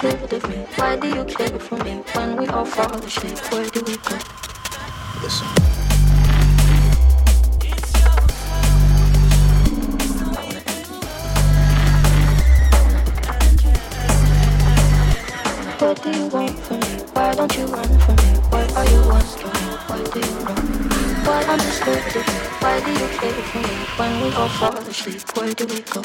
sleep with me? Why do you care for me when we all fall asleep? Where do we go? Listen. What do you want from me? Why don't you run from me? Why are you asking me? Why do you run? Why am I scared of you? Why do you care for me? When we all fall asleep, where do we go?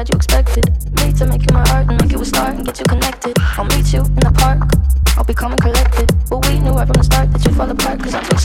that you expected. Me to make you my heart and make you a star and get you connected. I'll meet you in the park. I'll be calm and collected. But we knew right from the start that you'd fall apart cause I'm too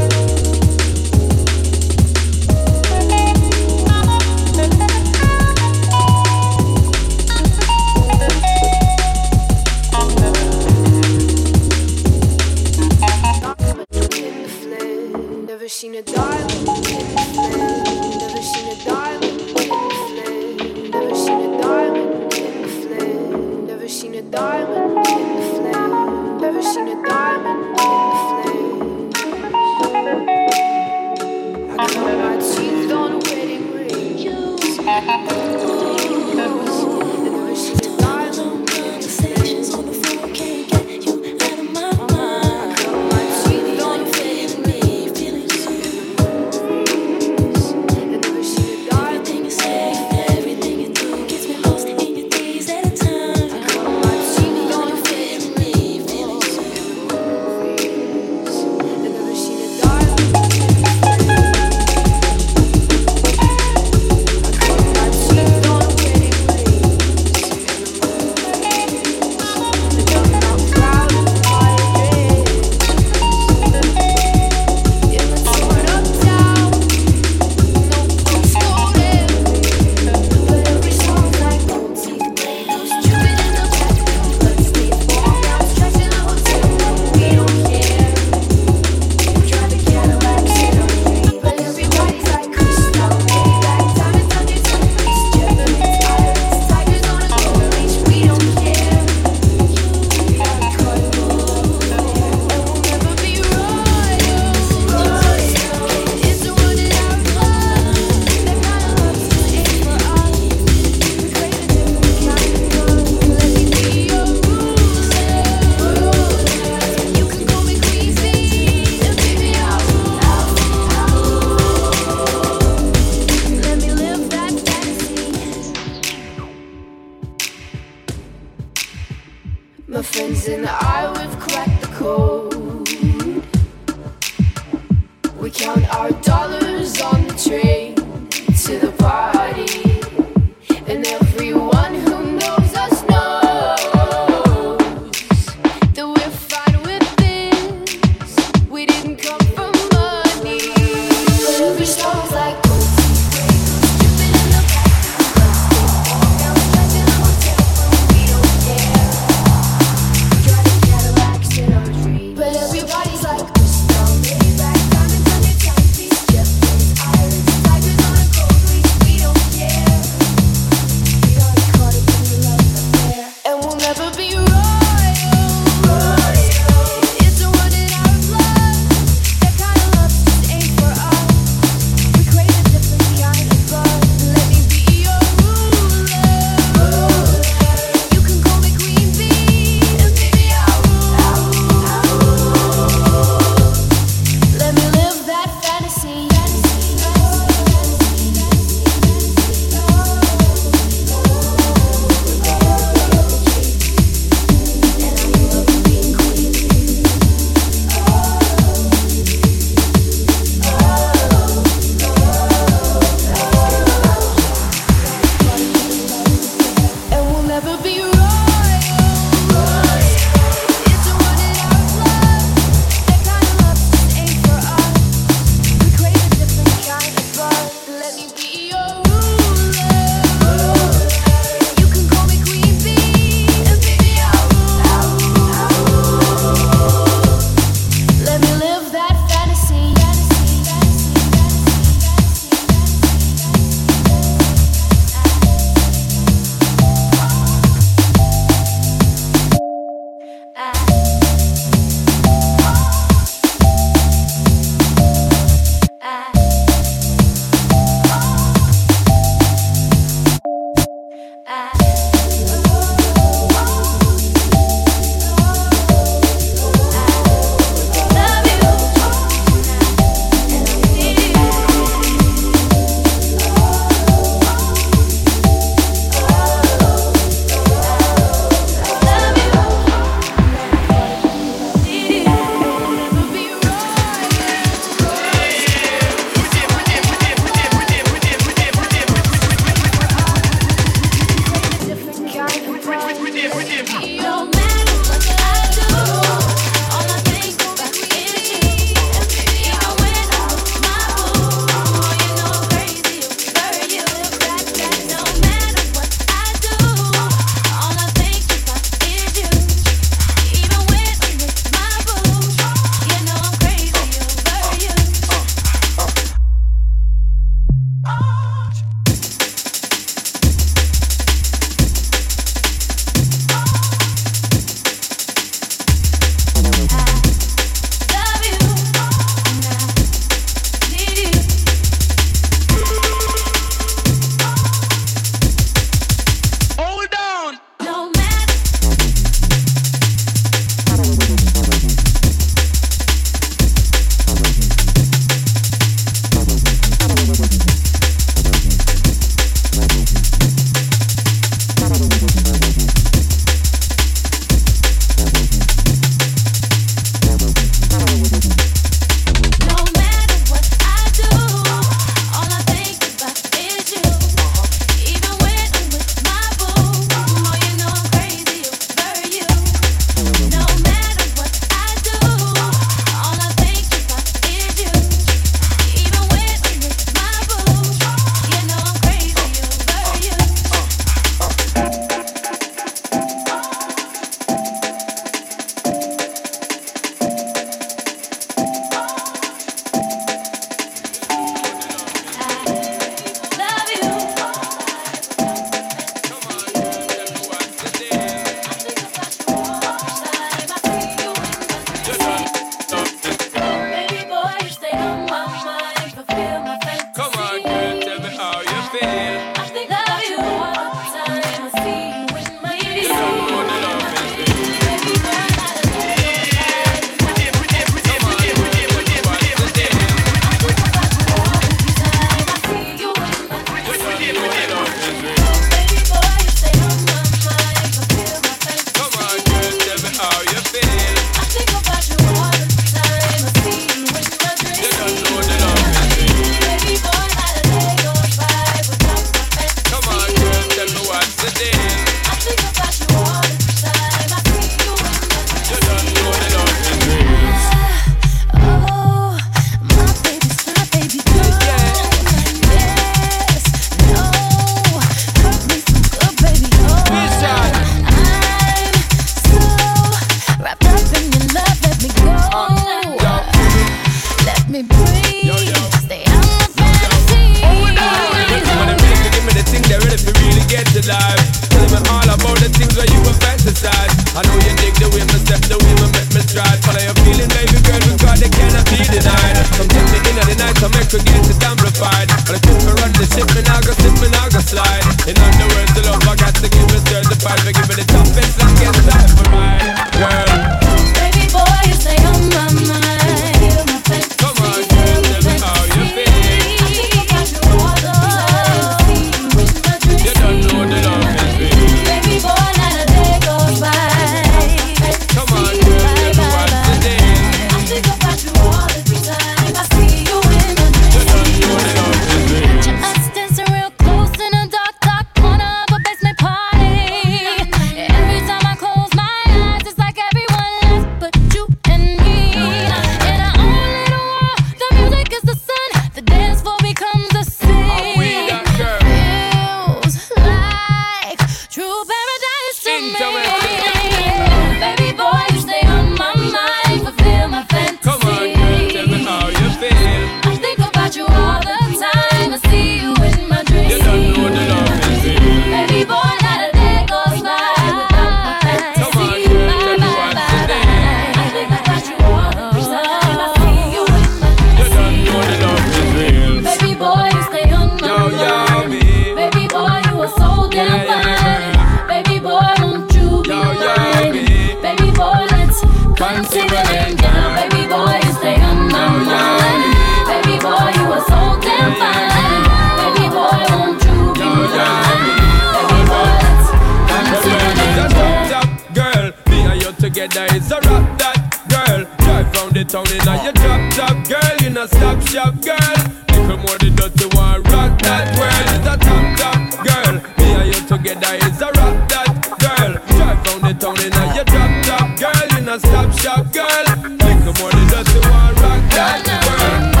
down in a your drop top, girl. In a stop shop, girl. Little more than just you want rock that.